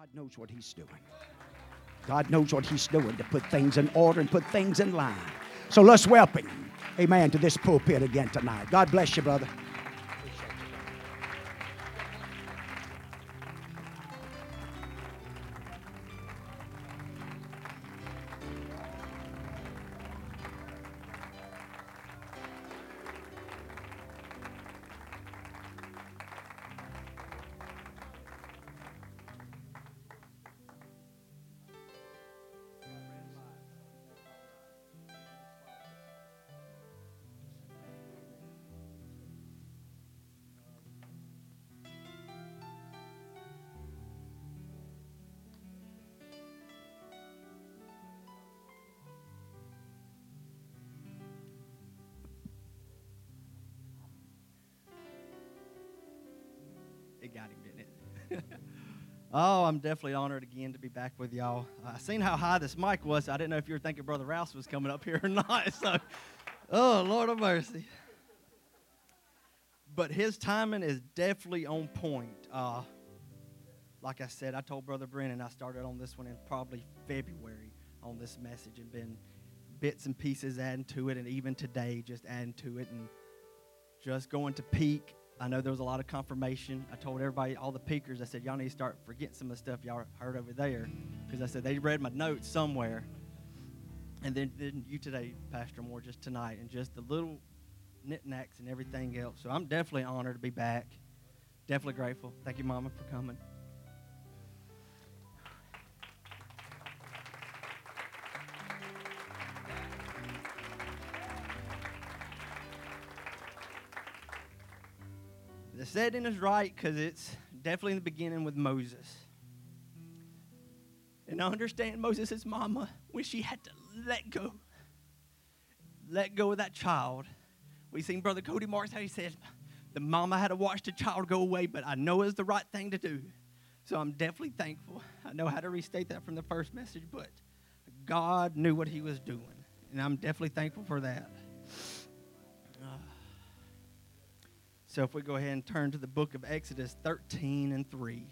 God knows what He's doing. God knows what He's doing to put things in order and put things in line. So let's welcome Him, amen, to this pulpit again tonight. God bless you, brother. It got him, didn't it? oh, I'm definitely honored again to be back with y'all. I seen how high this mic was. So I didn't know if you were thinking Brother Rouse was coming up here or not. So, oh, Lord of mercy. But his timing is definitely on point. Uh, like I said, I told Brother Brennan I started on this one in probably February on this message and been bits and pieces adding to it, and even today just adding to it and just going to peak I know there was a lot of confirmation. I told everybody, all the peakers, I said, y'all need to start forgetting some of the stuff y'all heard over there. Because I said, they read my notes somewhere. And then, then you today, Pastor Moore, just tonight, and just the little knickknacks and everything else. So I'm definitely honored to be back. Definitely grateful. Thank you, Mama, for coming. Setting is right because it's definitely in the beginning with Moses. And I understand Moses' mama when she had to let go. Let go of that child. We seen Brother Cody Marks how he says the mama had to watch the child go away, but I know it's the right thing to do. So I'm definitely thankful. I know how to restate that from the first message, but God knew what he was doing. And I'm definitely thankful for that. So if we go ahead and turn to the book of Exodus 13 and 3.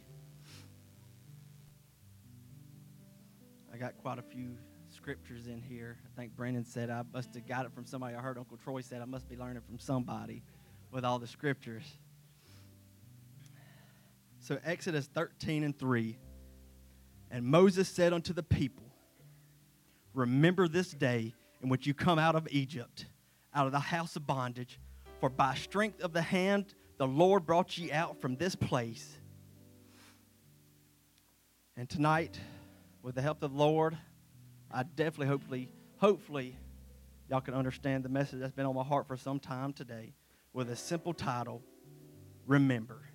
I got quite a few scriptures in here. I think Brandon said I must have got it from somebody. I heard Uncle Troy said I must be learning from somebody with all the scriptures. So Exodus 13 and 3. And Moses said unto the people, Remember this day in which you come out of Egypt, out of the house of bondage for by strength of the hand the Lord brought ye out from this place. And tonight, with the help of the Lord, I definitely, hopefully, hopefully, y'all can understand the message that's been on my heart for some time today with a simple title Remember.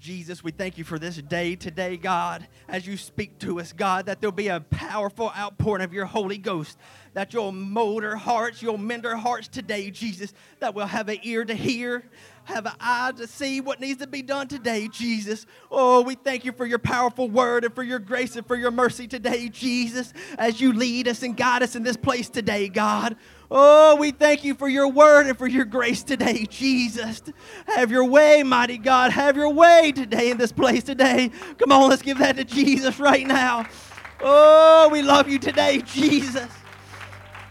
Jesus, we thank you for this day today, God, as you speak to us, God, that there'll be a powerful outpouring of your Holy Ghost, that you'll mold our hearts, you'll mend our hearts today, Jesus, that we'll have an ear to hear, have an eye to see what needs to be done today, Jesus. Oh, we thank you for your powerful word and for your grace and for your mercy today, Jesus, as you lead us and guide us in this place today, God. Oh, we thank you for your word and for your grace today, Jesus. Have your way, mighty God. Have your way today in this place today. Come on, let's give that to Jesus right now. Oh, we love you today, Jesus.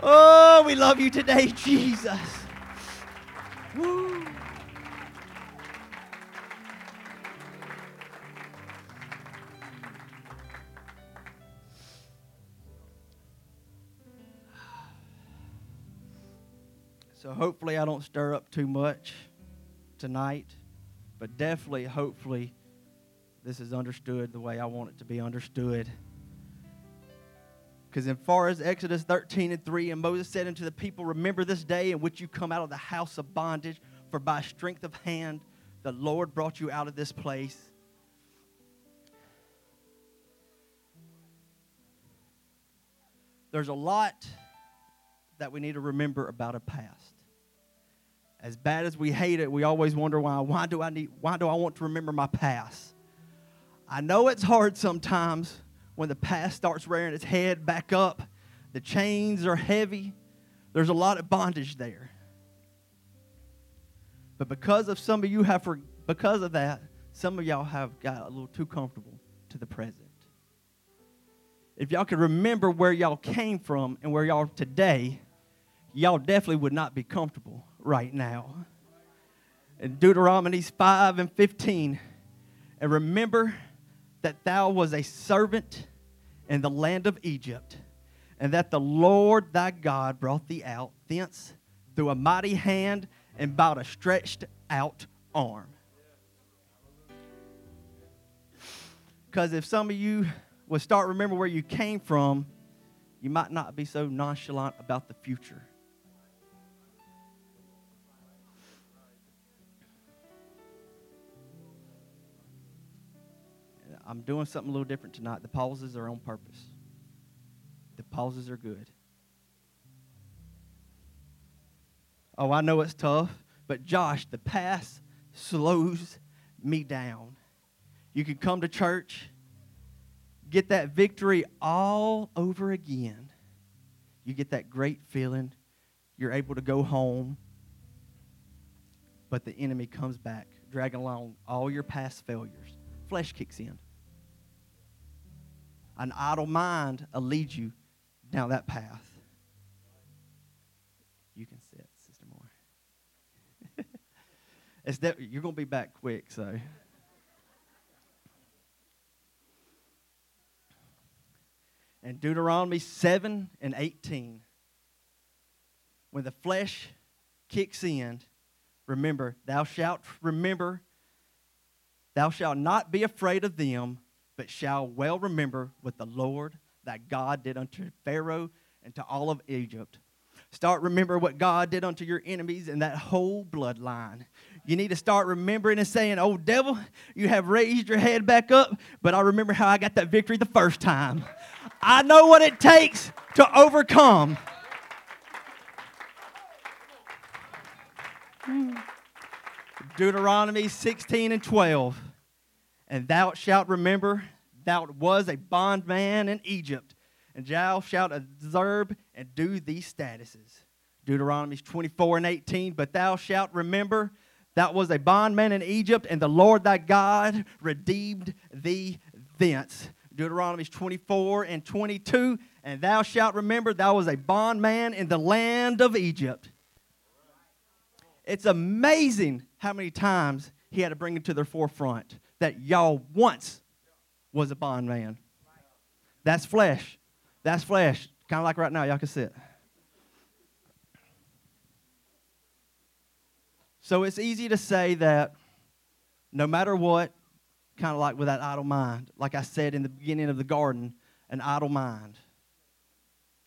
Oh, we love you today, Jesus. Woo. So hopefully I don't stir up too much tonight, but definitely, hopefully, this is understood the way I want it to be understood. Because as far as Exodus 13 and 3, and Moses said unto the people, Remember this day in which you come out of the house of bondage, for by strength of hand the Lord brought you out of this place. There's a lot that we need to remember about a past. As bad as we hate it, we always wonder why. Why do I need? Why do I want to remember my past? I know it's hard sometimes when the past starts rearing its head back up. The chains are heavy. There's a lot of bondage there. But because of some of you have, for, because of that, some of y'all have got a little too comfortable to the present. If y'all could remember where y'all came from and where y'all are today, y'all definitely would not be comfortable right now. In Deuteronomy 5 and 15, and remember that thou was a servant in the land of Egypt, and that the Lord thy God brought thee out thence through a mighty hand and by a stretched out arm. Because if some of you would start remember where you came from, you might not be so nonchalant about the future. I'm doing something a little different tonight. The pauses are on purpose. The pauses are good. Oh, I know it's tough, but Josh, the past slows me down. You can come to church, get that victory all over again. You get that great feeling. You're able to go home, but the enemy comes back, dragging along all your past failures. Flesh kicks in. An idle mind will lead you down that path. You can sit, Sister Moore. it's that, you're going to be back quick, so. And Deuteronomy 7 and 18. When the flesh kicks in, remember, thou shalt remember, thou shalt not be afraid of them but shall well remember what the Lord that God did unto Pharaoh and to all of Egypt. Start remember what God did unto your enemies and that whole bloodline. You need to start remembering and saying, Oh, devil, you have raised your head back up, but I remember how I got that victory the first time. I know what it takes to overcome. Deuteronomy 16 and 12. And thou shalt remember thou was a bondman in Egypt, and thou shalt observe and do these statuses. Deuteronomy 24 and 18. But thou shalt remember thou was a bondman in Egypt, and the Lord thy God redeemed thee thence. Deuteronomy 24 and 22. And thou shalt remember thou was a bondman in the land of Egypt. It's amazing how many times he had to bring it to their forefront that y'all once was a bondman. That's flesh. That's flesh. Kind of like right now, y'all can sit. So it's easy to say that no matter what, kind of like with that idle mind, like I said in the beginning of the garden, an idle mind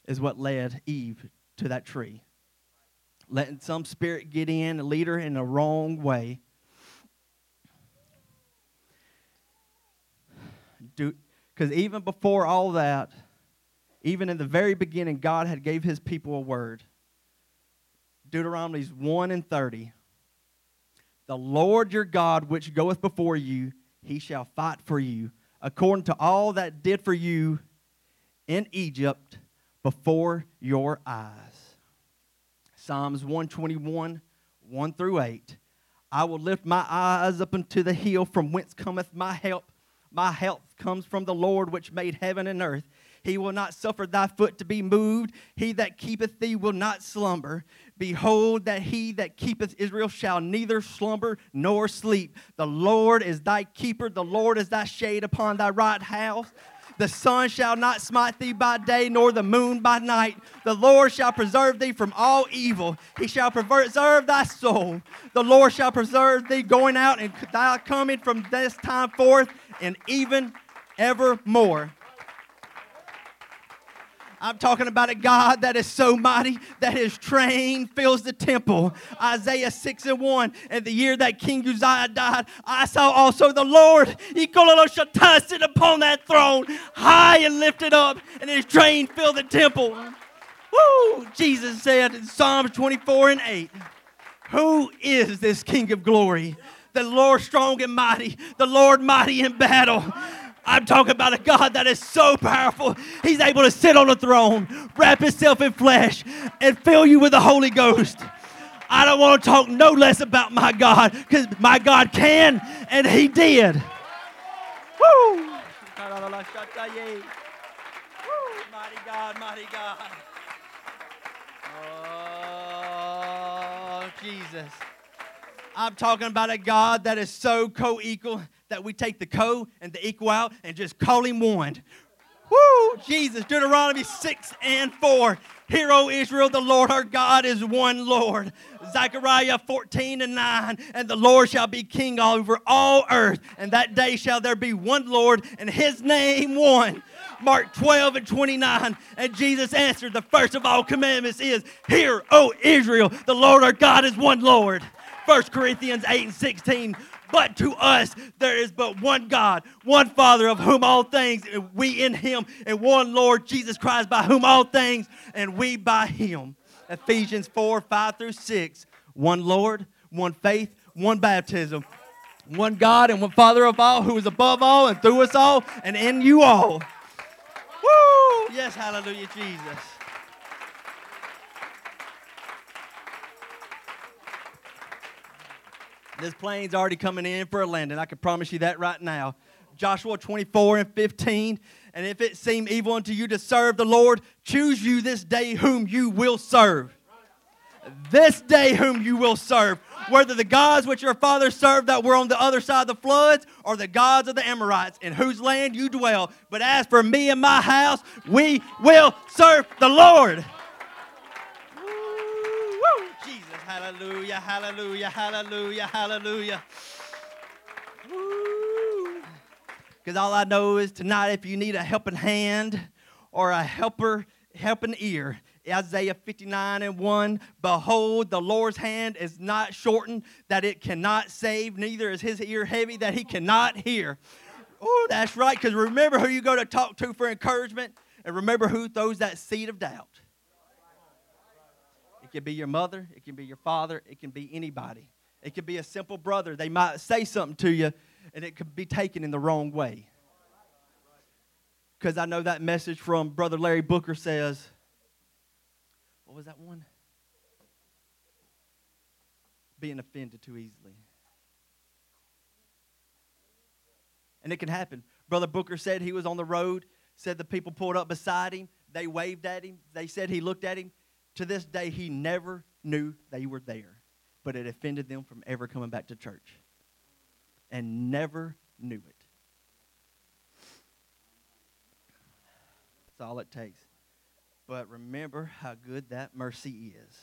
is what led Eve to that tree. Letting some spirit get in, lead her in the wrong way. Because even before all that, even in the very beginning, God had gave his people a word. Deuteronomy 1 and 30. The Lord your God, which goeth before you, he shall fight for you, according to all that did for you in Egypt before your eyes. Psalms 121, 1 through 8. I will lift my eyes up unto the hill from whence cometh my help. My health comes from the Lord which made heaven and earth. He will not suffer thy foot to be moved. He that keepeth thee will not slumber. Behold, that he that keepeth Israel shall neither slumber nor sleep. The Lord is thy keeper. The Lord is thy shade upon thy right house. The sun shall not smite thee by day, nor the moon by night. The Lord shall preserve thee from all evil. He shall preserve thy soul. The Lord shall preserve thee going out and thou coming from this time forth and even evermore. I'm talking about a God that is so mighty that his train fills the temple. Isaiah 6 and 1. And the year that King Uzziah died, I saw also the Lord. He sit upon that throne, high and lifted up, and his train filled the temple. Woo! Jesus said in Psalms 24 and 8, Who is this King of glory? The Lord strong and mighty, the Lord mighty in battle. I'm talking about a God that is so powerful. He's able to sit on a throne, wrap himself in flesh, and fill you with the Holy Ghost. I don't want to talk no less about my God because my God can and He did. Woo! Mighty God, mighty God. Oh, Jesus. I'm talking about a God that is so co equal that we take the co and the equal out and just call him one. Woo! Jesus. Deuteronomy 6 and 4. Hear, O Israel, the Lord our God is one Lord. Zechariah 14 and 9. And the Lord shall be king over all earth. And that day shall there be one Lord, and his name one. Mark 12 and 29. And Jesus answered, The first of all commandments is, Hear, O Israel, the Lord our God is one Lord. 1 Corinthians 8 and 16. But to us there is but one God, one Father of whom all things, and we in him, and one Lord Jesus Christ by whom all things, and we by him. Ephesians 4 5 through 6. One Lord, one faith, one baptism, one God and one Father of all, who is above all and through us all and in you all. Woo! Yes, hallelujah, Jesus. This plane's already coming in for a landing. I can promise you that right now. Joshua 24 and 15. And if it seem evil unto you to serve the Lord, choose you this day whom you will serve. This day whom you will serve. Whether the gods which your fathers served that were on the other side of the floods, or the gods of the Amorites in whose land you dwell. But as for me and my house, we will serve the Lord. Hallelujah, hallelujah, hallelujah, hallelujah. Because all I know is tonight, if you need a helping hand or a helper, helping ear, Isaiah 59 and 1 Behold, the Lord's hand is not shortened that it cannot save, neither is his ear heavy that he cannot hear. Oh, that's right, because remember who you go to talk to for encouragement, and remember who throws that seed of doubt. It can be your mother, it can be your father, it can be anybody. It could be a simple brother. They might say something to you and it could be taken in the wrong way. Because I know that message from Brother Larry Booker says, what was that one? Being offended too easily. And it can happen. Brother Booker said he was on the road, said the people pulled up beside him, they waved at him, they said he looked at him, to this day, he never knew they were there, but it offended them from ever coming back to church and never knew it. That's all it takes. But remember how good that mercy is.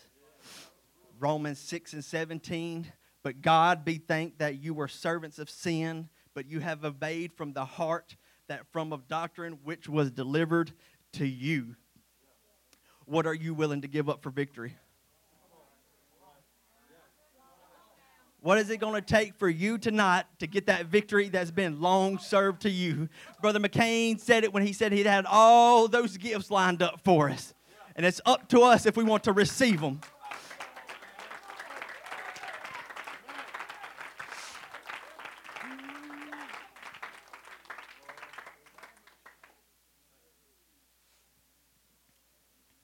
Romans 6 and 17. But God be thanked that you were servants of sin, but you have obeyed from the heart that from of doctrine which was delivered to you what are you willing to give up for victory? What is it going to take for you tonight to get that victory that's been long served to you? Brother McCain said it when he said he'd had all those gifts lined up for us. And it's up to us if we want to receive them.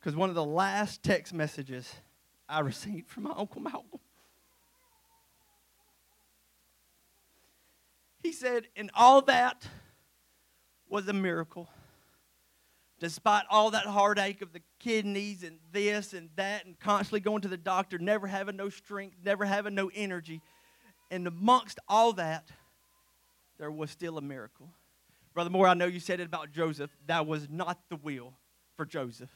Because one of the last text messages I received from my Uncle Malcolm, he said, and all that was a miracle. Despite all that heartache of the kidneys and this and that, and constantly going to the doctor, never having no strength, never having no energy, and amongst all that, there was still a miracle. Brother Moore, I know you said it about Joseph. That was not the will for Joseph.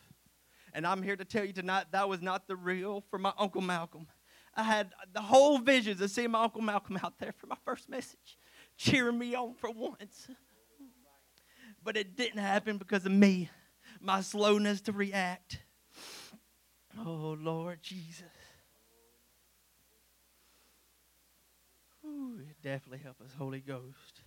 And I'm here to tell you tonight that was not the real for my Uncle Malcolm. I had the whole visions of seeing my Uncle Malcolm out there for my first message, cheering me on for once. But it didn't happen because of me, my slowness to react. Oh, Lord Jesus. Ooh, it definitely help us, Holy Ghost.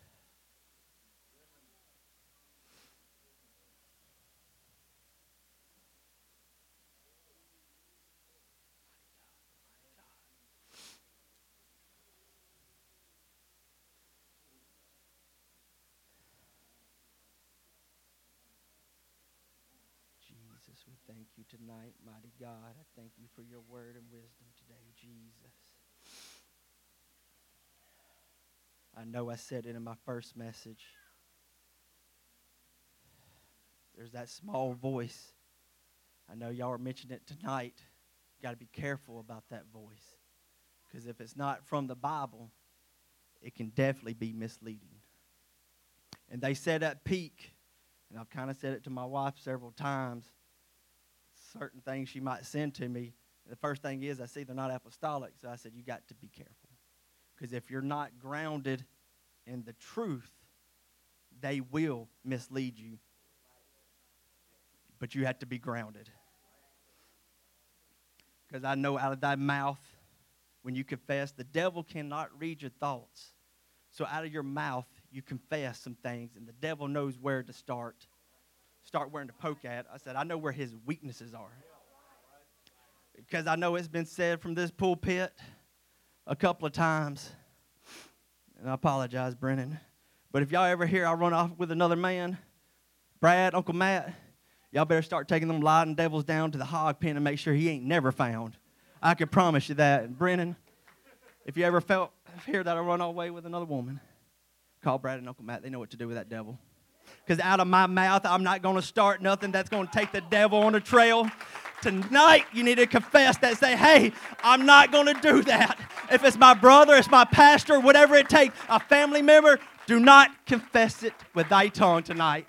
we thank you tonight, mighty God. I thank you for your word and wisdom today, Jesus. I know I said it in my first message. there's that small voice. I know y'all are mentioning it tonight. Got to be careful about that voice. Because if it's not from the Bible, it can definitely be misleading. And they said at peak, and I've kind of said it to my wife several times, certain things she might send to me. The first thing is, I see they're not apostolic, so I said, You got to be careful. Because if you're not grounded in the truth, they will mislead you. But you have to be grounded. Because I know out of thy mouth, when you confess, the devil cannot read your thoughts. So out of your mouth, you confess some things, and the devil knows where to start. Start wearing to poke at. I said, I know where his weaknesses are. Because I know it's been said from this pulpit a couple of times. And I apologize, Brennan. But if y'all ever hear I run off with another man, Brad, Uncle Matt, y'all better start taking them lying devils down to the hog pen and make sure he ain't never found. I can promise you that. And Brennan, if you ever felt hear that I run away with another woman, call Brad and Uncle Matt. They know what to do with that devil. Because out of my mouth, I'm not going to start nothing that's going to take the devil on a trail. Tonight, you need to confess that. Say, hey, I'm not going to do that. If it's my brother, it's my pastor, whatever it takes, a family member, do not confess it with thy tongue tonight.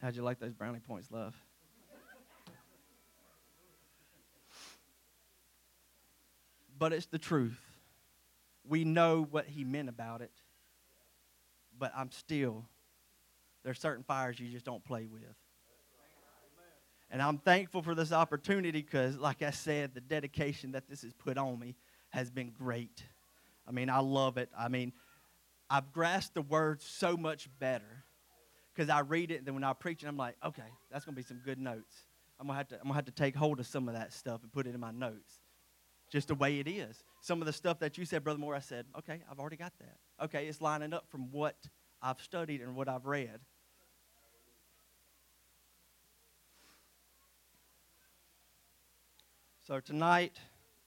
How'd you like those brownie points, love? But it's the truth. We know what he meant about it, but I'm still, there's certain fires you just don't play with. And I'm thankful for this opportunity because, like I said, the dedication that this has put on me has been great. I mean, I love it. I mean, I've grasped the word so much better because I read it, and then when I preach it, I'm like, okay, that's going to be some good notes. I'm going to have to, I'm gonna have to take hold of some of that stuff and put it in my notes. Just the way it is. Some of the stuff that you said, Brother Moore, I said, okay, I've already got that. Okay, it's lining up from what I've studied and what I've read. So tonight,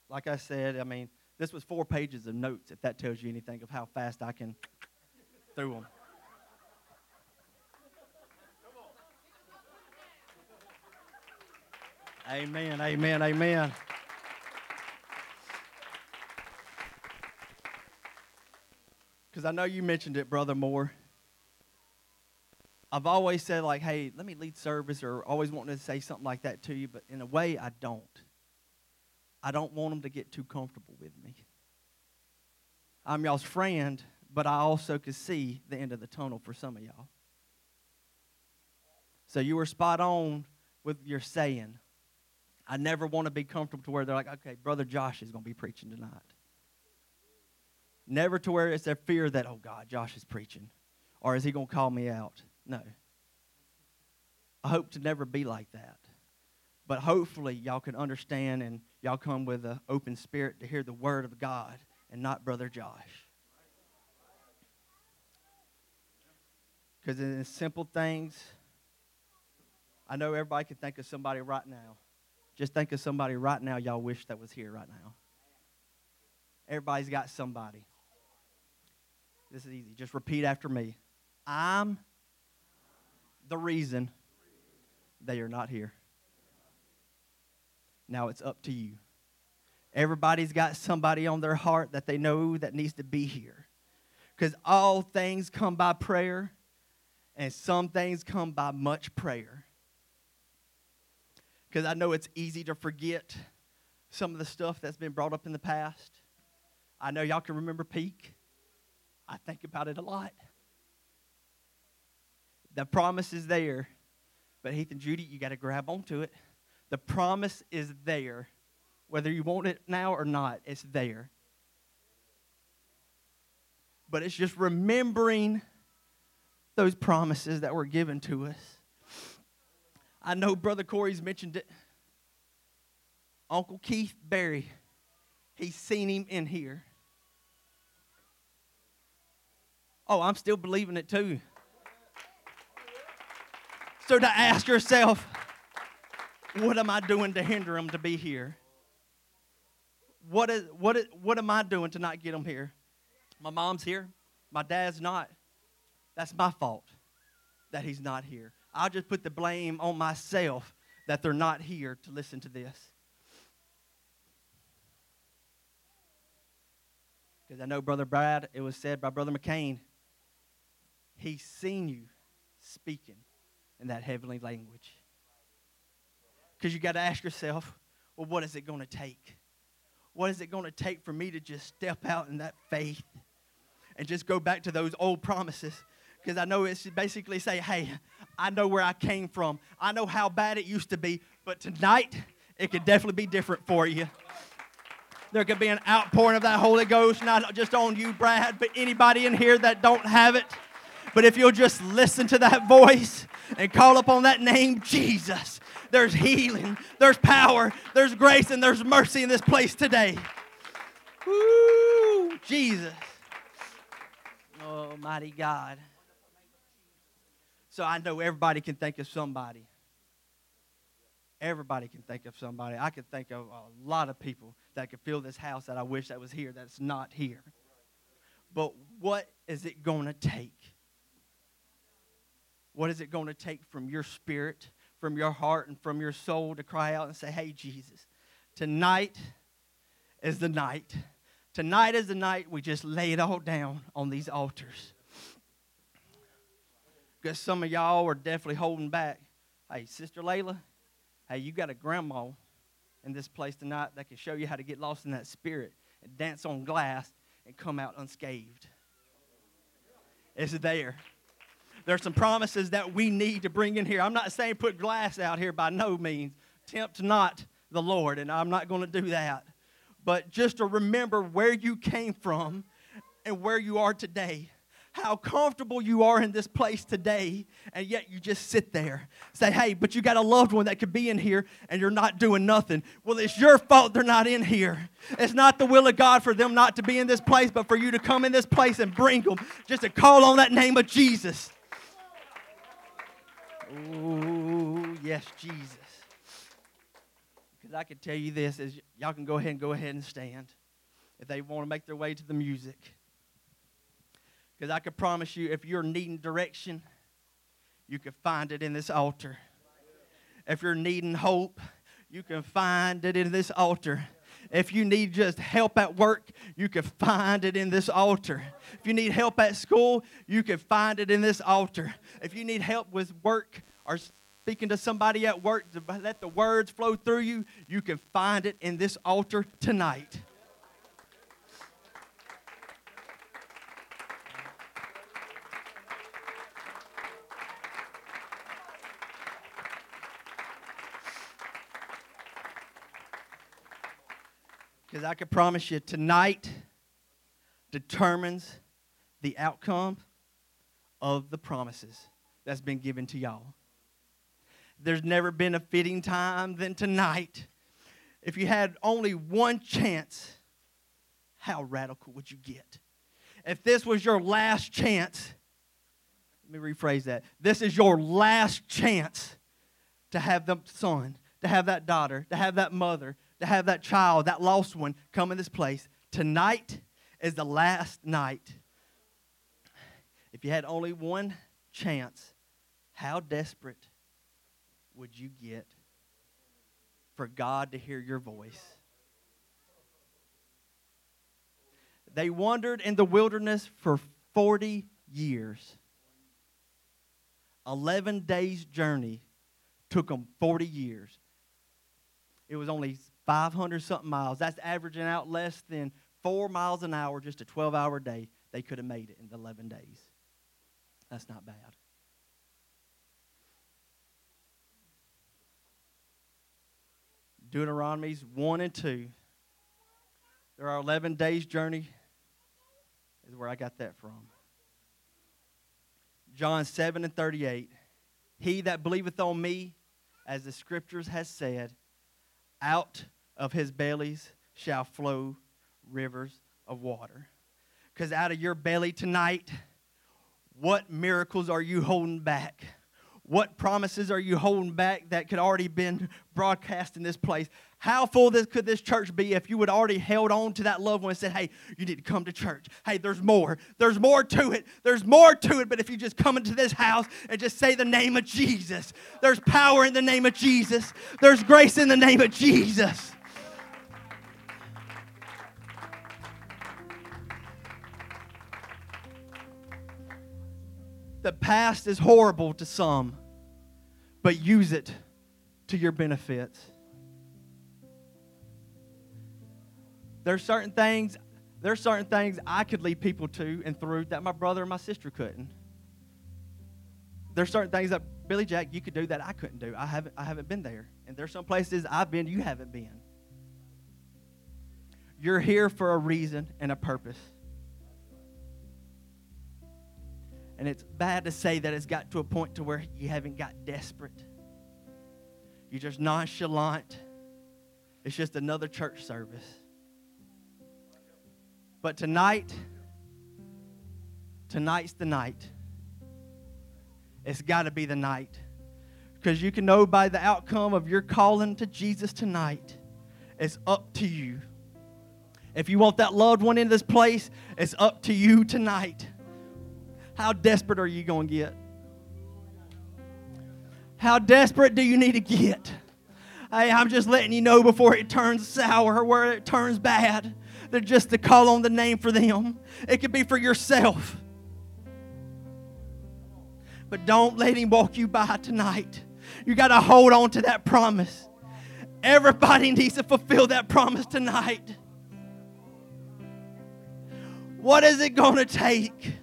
like I said, I mean, this was four pages of notes, if that tells you anything of how fast I can through them. Amen, amen, amen. Because I know you mentioned it, Brother Moore. I've always said, like, hey, let me lead service, or always wanting to say something like that to you, but in a way, I don't. I don't want them to get too comfortable with me. I'm y'all's friend, but I also could see the end of the tunnel for some of y'all. So you were spot on with your saying. I never want to be comfortable to where they're like, okay, Brother Josh is going to be preaching tonight. Never to where it's a fear that, oh God, Josh is preaching. Or is he going to call me out? No. I hope to never be like that. But hopefully, y'all can understand and y'all come with an open spirit to hear the word of God and not Brother Josh. Because in simple things, I know everybody can think of somebody right now just think of somebody right now y'all wish that was here right now. Everybody's got somebody. This is easy. Just repeat after me. I'm the reason they are not here. Now it's up to you. Everybody's got somebody on their heart that they know that needs to be here. Because all things come by prayer, and some things come by much prayer because I know it's easy to forget some of the stuff that's been brought up in the past. I know y'all can remember Peak. I think about it a lot. The promise is there, but Heath and Judy, you got to grab onto it. The promise is there. Whether you want it now or not, it's there. But it's just remembering those promises that were given to us. I know Brother Corey's mentioned it. Uncle Keith Barry, he's seen him in here. Oh, I'm still believing it too. So to ask yourself, what am I doing to hinder him to be here? What, is, what, is, what am I doing to not get him here? My mom's here. My dad's not. That's my fault that he's not here. I'll just put the blame on myself that they're not here to listen to this. Because I know Brother Brad, it was said by Brother McCain, he's seen you speaking in that heavenly language. Because you got to ask yourself, well, what is it going to take? What is it going to take for me to just step out in that faith and just go back to those old promises? Because I know it's basically say, hey, I know where I came from. I know how bad it used to be, but tonight it could definitely be different for you. There could be an outpouring of that Holy Ghost, not just on you, Brad, but anybody in here that don't have it. But if you'll just listen to that voice and call upon that name, Jesus, there's healing, there's power, there's grace, and there's mercy in this place today. Woo, Jesus. Almighty God. So I know everybody can think of somebody. Everybody can think of somebody. I can think of a lot of people that could fill this house that I wish that was here that's not here. But what is it going to take? What is it going to take from your spirit, from your heart, and from your soul to cry out and say, Hey, Jesus, tonight is the night. Tonight is the night we just lay it all down on these altars. Because some of y'all are definitely holding back. Hey, Sister Layla, hey, you got a grandma in this place tonight that can show you how to get lost in that spirit and dance on glass and come out unscathed. It's there. There's some promises that we need to bring in here. I'm not saying put glass out here by no means. Tempt not the Lord, and I'm not going to do that. But just to remember where you came from and where you are today how comfortable you are in this place today, and yet you just sit there. Say, hey, but you got a loved one that could be in here and you're not doing nothing. Well, it's your fault they're not in here. It's not the will of God for them not to be in this place, but for you to come in this place and bring them just to call on that name of Jesus. Oh, yes, Jesus. Because I can tell you this is y'all can go ahead and go ahead and stand if they want to make their way to the music. Because I can promise you, if you're needing direction, you can find it in this altar. If you're needing hope, you can find it in this altar. If you need just help at work, you can find it in this altar. If you need help at school, you can find it in this altar. If you need help with work or speaking to somebody at work to let the words flow through you, you can find it in this altar tonight. Because I can promise you, tonight determines the outcome of the promises that's been given to y'all. There's never been a fitting time than tonight. If you had only one chance, how radical would you get? If this was your last chance, let me rephrase that. This is your last chance to have the son, to have that daughter, to have that mother, to have that child, that lost one, come in this place. Tonight is the last night. If you had only one chance, how desperate would you get for God to hear your voice? They wandered in the wilderness for 40 years. 11 days' journey took them 40 years. It was only 500 something miles. That's averaging out less than four miles an hour, just a 12 hour day. They could have made it in 11 days. That's not bad. Deuteronomy's 1 and 2. There are 11 days' journey, is where I got that from. John 7 and 38. He that believeth on me, as the scriptures has said, out of his bellies shall flow rivers of water. Because out of your belly tonight, what miracles are you holding back? What promises are you holding back that could already been broadcast in this place? How full this, could this church be if you would already held on to that loved one and said, "Hey, you need to come to church. Hey, there's more. There's more to it. There's more to it." But if you just come into this house and just say the name of Jesus, there's power in the name of Jesus. There's grace in the name of Jesus. The past is horrible to some, but use it to your benefit. There's certain things, there's certain things I could lead people to and through that my brother and my sister couldn't. There's certain things that Billy Jack you could do that I couldn't do. I haven't I haven't been there. And there's some places I've been you haven't been. You're here for a reason and a purpose. And it's bad to say that it's got to a point to where you haven't got desperate. You're just nonchalant. It's just another church service. But tonight, tonight's the night. It's got to be the night. Because you can know by the outcome of your calling to Jesus tonight, it's up to you. If you want that loved one in this place, it's up to you tonight. How desperate are you going to get? How desperate do you need to get? Hey, I'm just letting you know before it turns sour or where it turns bad. That just to call on the name for them. It could be for yourself. But don't let him walk you by tonight. You got to hold on to that promise. Everybody needs to fulfill that promise tonight. What is it going to take?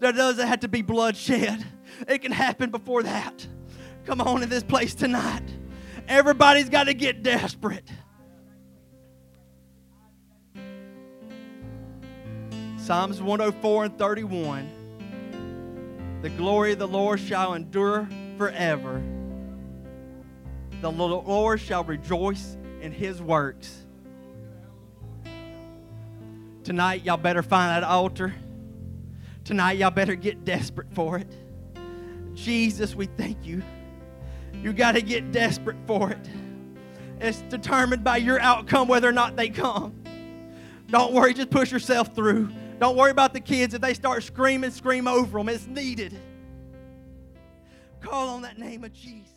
There doesn't have to be bloodshed. It can happen before that. Come on in this place tonight. Everybody's got to get desperate. Psalms 104 and 31. The glory of the Lord shall endure forever. The Lord shall rejoice in his works. Tonight, y'all better find that altar. Tonight, y'all better get desperate for it. Jesus, we thank you. You got to get desperate for it. It's determined by your outcome whether or not they come. Don't worry, just push yourself through. Don't worry about the kids. If they start screaming, scream over them. It's needed. Call on that name of Jesus.